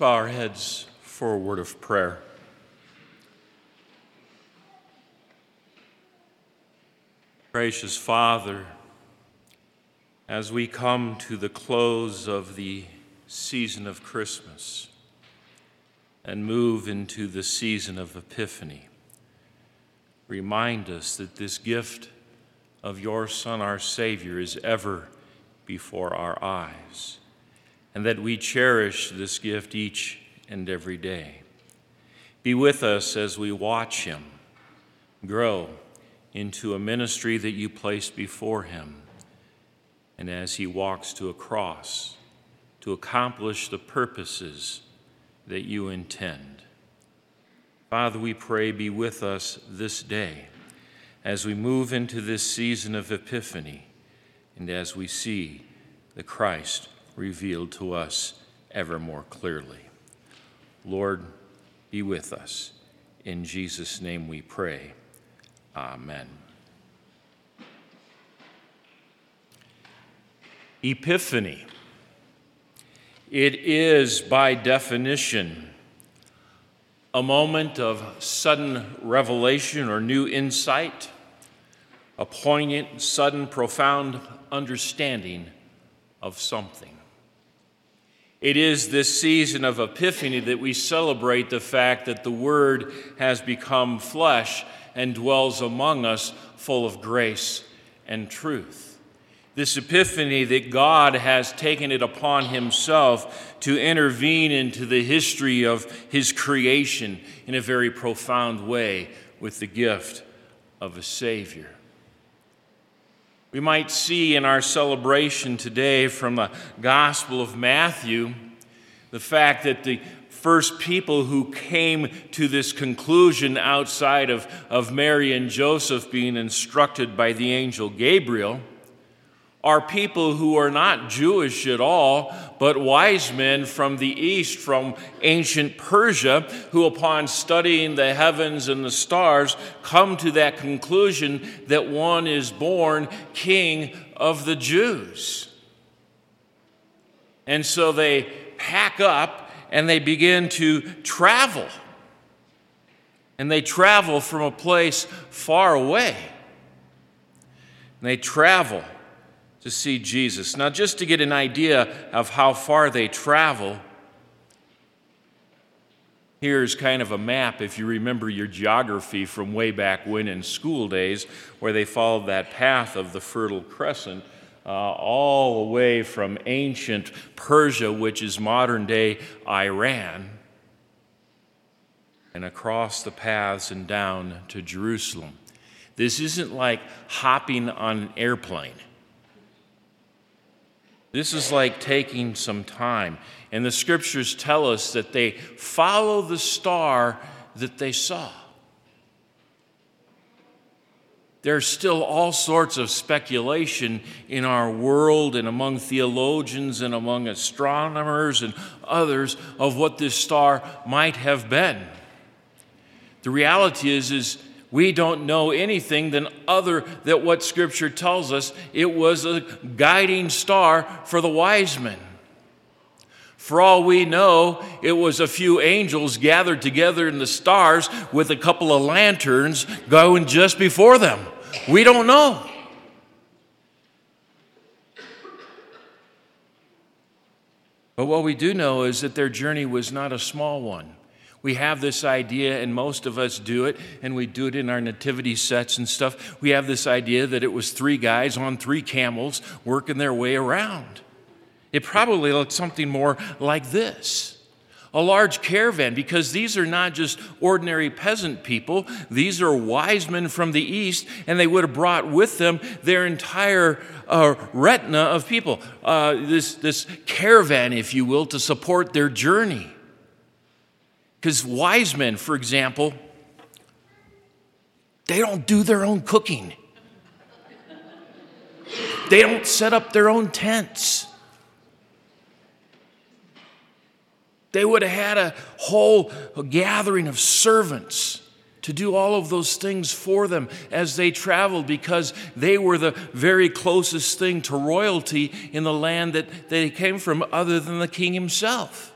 bow our heads for a word of prayer. Gracious Father, as we come to the close of the season of Christmas and move into the season of Epiphany, remind us that this gift of your Son, our Savior, is ever before our eyes, and that we cherish this gift each and every day. Be with us as we watch him grow into a ministry that you placed before him, and as he walks to a cross to accomplish the purposes that you intend. Father, we pray, be with us this day as we move into this season of Epiphany and as we see the Christ revealed to us ever more clearly. Lord, be with us. In Jesus' name we pray. Amen. Epiphany. It is, by definition, a moment of sudden revelation or new insight, a poignant, sudden, profound understanding of something. It is this season of Epiphany that we celebrate the fact that the Word has become flesh and dwells among us full of grace and truth. This epiphany that God has taken it upon Himself to intervene into the history of His creation in a very profound way with the gift of a Savior. We might see in our celebration today from the Gospel of Matthew the fact that the first people who came to this conclusion outside of, of Mary and Joseph being instructed by the angel Gabriel are people who are not Jewish at all, but wise men from the east, from ancient Persia, who, upon studying the heavens and the stars, come to that conclusion that one is born king of the Jews. And so they pack up and they begin to travel. And they travel from a place far away. And they travel to see Jesus. Now, just to get an idea of how far they travel, here's kind of a map if you remember your geography from way back when in school days, where they followed that path of the Fertile Crescent. Uh, all the way from ancient Persia, which is modern day Iran, and across the paths and down to Jerusalem. This isn't like hopping on an airplane. This is like taking some time. And the scriptures tell us that they follow the star that they saw. There's still all sorts of speculation in our world and among theologians and among astronomers and others of what this star might have been. The reality is, is we don't know anything than other that what scripture tells us. It was a guiding star for the wise men. For all we know it was a few angels gathered together in the stars with a couple of lanterns going just before them. We don't know. But what we do know is that their journey was not a small one we have this idea, and most of us do it, and we do it in our nativity sets and stuff. We have this idea that it was three guys on three camels working their way around. It probably looked something more like this a large caravan, because these are not just ordinary peasant people, these are wise men from the east, and they would have brought with them their entire uh, retina of people, uh, this, this caravan, if you will, to support their journey. Because wise men, for example, they don't do their own cooking. They don't set up their own tents. They would have had a whole gathering of servants to do all of those things for them as they traveled because they were the very closest thing to royalty in the land that they came from, other than the king himself.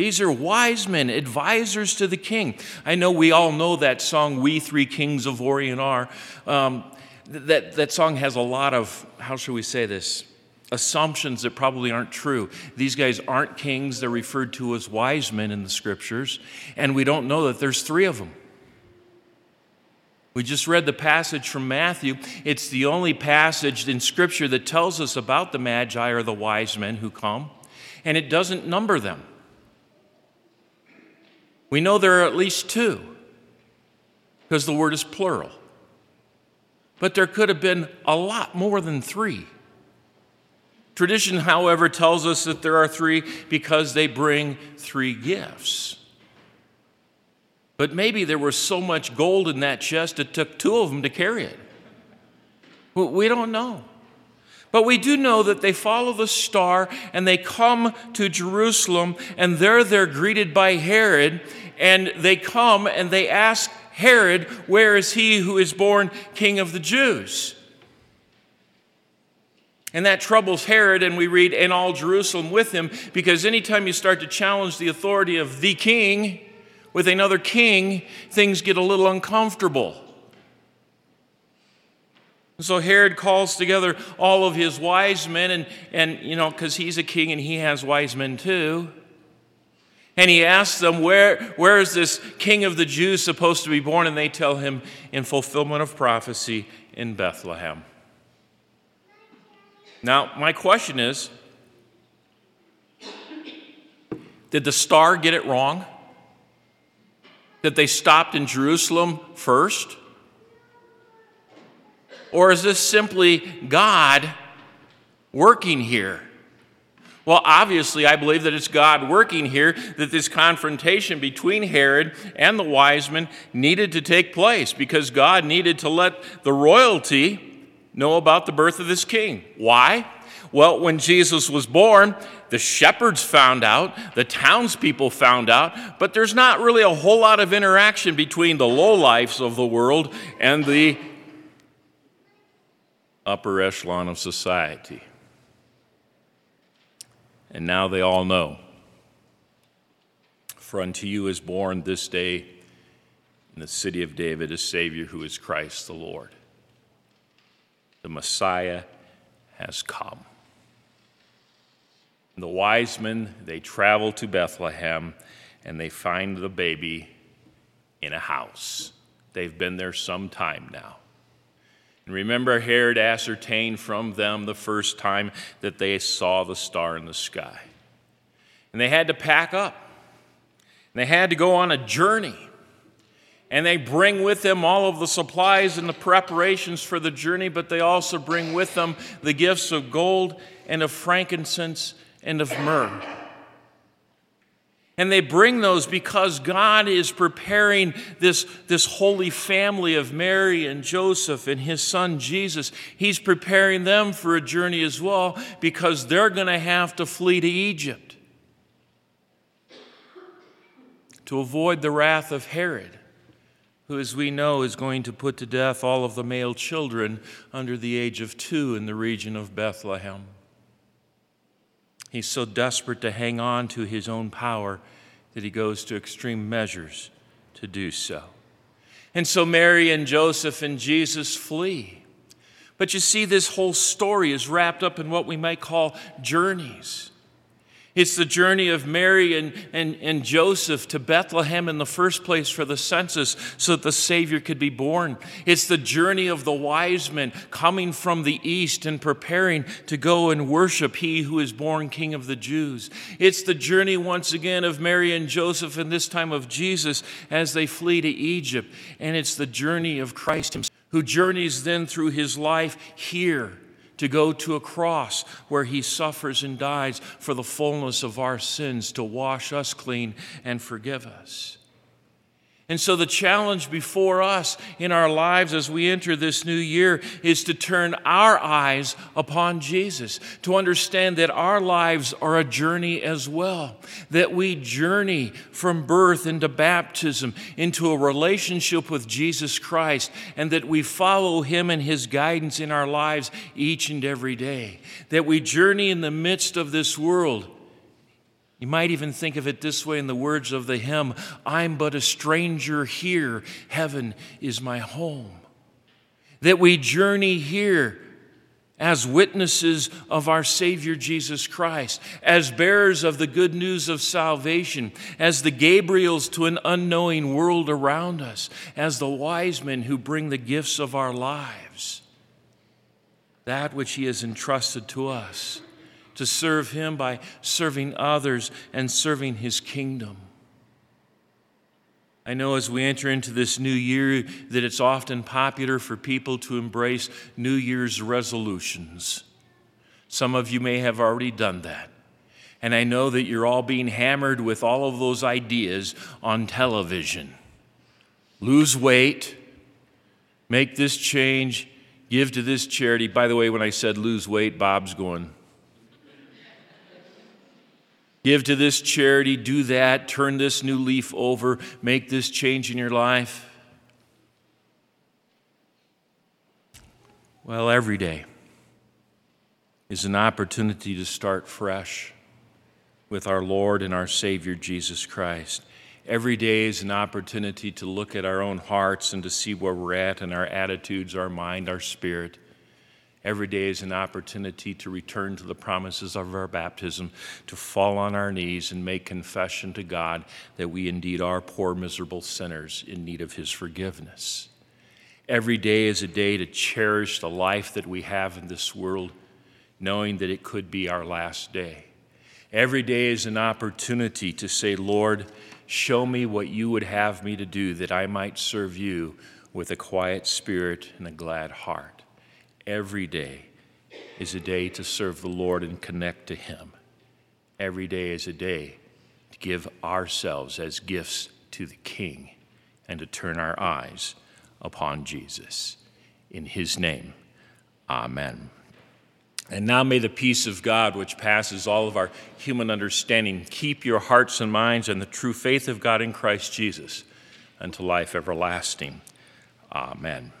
These are wise men, advisors to the king. I know we all know that song, We Three Kings of Orient Are. Um, that, that song has a lot of, how should we say this? Assumptions that probably aren't true. These guys aren't kings, they're referred to as wise men in the scriptures, and we don't know that there's three of them. We just read the passage from Matthew. It's the only passage in Scripture that tells us about the Magi or the wise men who come, and it doesn't number them. We know there are at least two because the word is plural. But there could have been a lot more than three. Tradition, however, tells us that there are three because they bring three gifts. But maybe there was so much gold in that chest it took two of them to carry it. We don't know. But we do know that they follow the star and they come to Jerusalem, and there they're greeted by Herod, and they come and they ask Herod, Where is he who is born king of the Jews? And that troubles Herod, and we read, and all Jerusalem with him, because anytime you start to challenge the authority of the king with another king, things get a little uncomfortable. So Herod calls together all of his wise men, and, and you know, because he's a king and he has wise men too. And he asks them, where, where is this king of the Jews supposed to be born? And they tell him, in fulfillment of prophecy, in Bethlehem. Now, my question is Did the star get it wrong? That they stopped in Jerusalem first? Or is this simply God working here? Well, obviously, I believe that it's God working here, that this confrontation between Herod and the wise men needed to take place because God needed to let the royalty know about the birth of this king. Why? Well, when Jesus was born, the shepherds found out, the townspeople found out, but there's not really a whole lot of interaction between the lowlifes of the world and the upper echelon of society. And now they all know. For unto you is born this day in the city of David a Savior who is Christ the Lord. The Messiah has come. And the wise men, they travel to Bethlehem and they find the baby in a house. They've been there some time now. Remember, Herod ascertained from them the first time that they saw the star in the sky. And they had to pack up, and they had to go on a journey. And they bring with them all of the supplies and the preparations for the journey, but they also bring with them the gifts of gold and of frankincense and of myrrh. And they bring those because God is preparing this, this holy family of Mary and Joseph and his son Jesus. He's preparing them for a journey as well because they're going to have to flee to Egypt to avoid the wrath of Herod, who, as we know, is going to put to death all of the male children under the age of two in the region of Bethlehem. He's so desperate to hang on to his own power that he goes to extreme measures to do so. And so Mary and Joseph and Jesus flee. But you see, this whole story is wrapped up in what we might call journeys. It's the journey of Mary and, and, and Joseph to Bethlehem in the first place for the census so that the Savior could be born. It's the journey of the wise men coming from the east and preparing to go and worship He who is born King of the Jews. It's the journey once again of Mary and Joseph and this time of Jesus as they flee to Egypt. And it's the journey of Christ Himself, who journeys then through His life here to go to a cross where he suffers and dies for the fullness of our sins, to wash us clean and forgive us. And so, the challenge before us in our lives as we enter this new year is to turn our eyes upon Jesus, to understand that our lives are a journey as well, that we journey from birth into baptism, into a relationship with Jesus Christ, and that we follow Him and His guidance in our lives each and every day, that we journey in the midst of this world You might even think of it this way in the words of the hymn I'm but a stranger here, heaven is my home. That we journey here as witnesses of our Savior Jesus Christ, as bearers of the good news of salvation, as the Gabriels to an unknowing world around us, as the wise men who bring the gifts of our lives. That which He has entrusted to us, to serve Him by serving others and serving His kingdom. I know as we enter into this new year that it's often popular for people to embrace New Year's resolutions. Some of you may have already done that. And I know that you're all being hammered with all of those ideas on television. Lose weight, make this change, give to this charity. By the way, when I said lose weight, Bob's going, Give to this charity, do that, turn this new leaf over, make this change in your life. Well, every day is an opportunity to start fresh with our Lord and our Savior Jesus Christ. Every day is an opportunity to look at our own hearts and to see where we're at and our attitudes, our mind, our spirit. Every day is an opportunity to return to the promises of our baptism, to fall on our knees and make confession to God that we indeed are poor, miserable sinners in need of His forgiveness. Every day is a day to cherish the life that we have in this world, knowing that it could be our last day. Every day is an opportunity to say, Lord, show me what you would have me to do that I might serve you with a quiet spirit and a glad heart every day is a day to serve the Lord and connect to Him. Every day is a day to give ourselves as gifts to the King and to turn our eyes upon Jesus. In His name, Amen. And now may the peace of God, which passes all of our human understanding, keep your hearts and minds and the true faith of God in Christ Jesus unto life everlasting. Amen.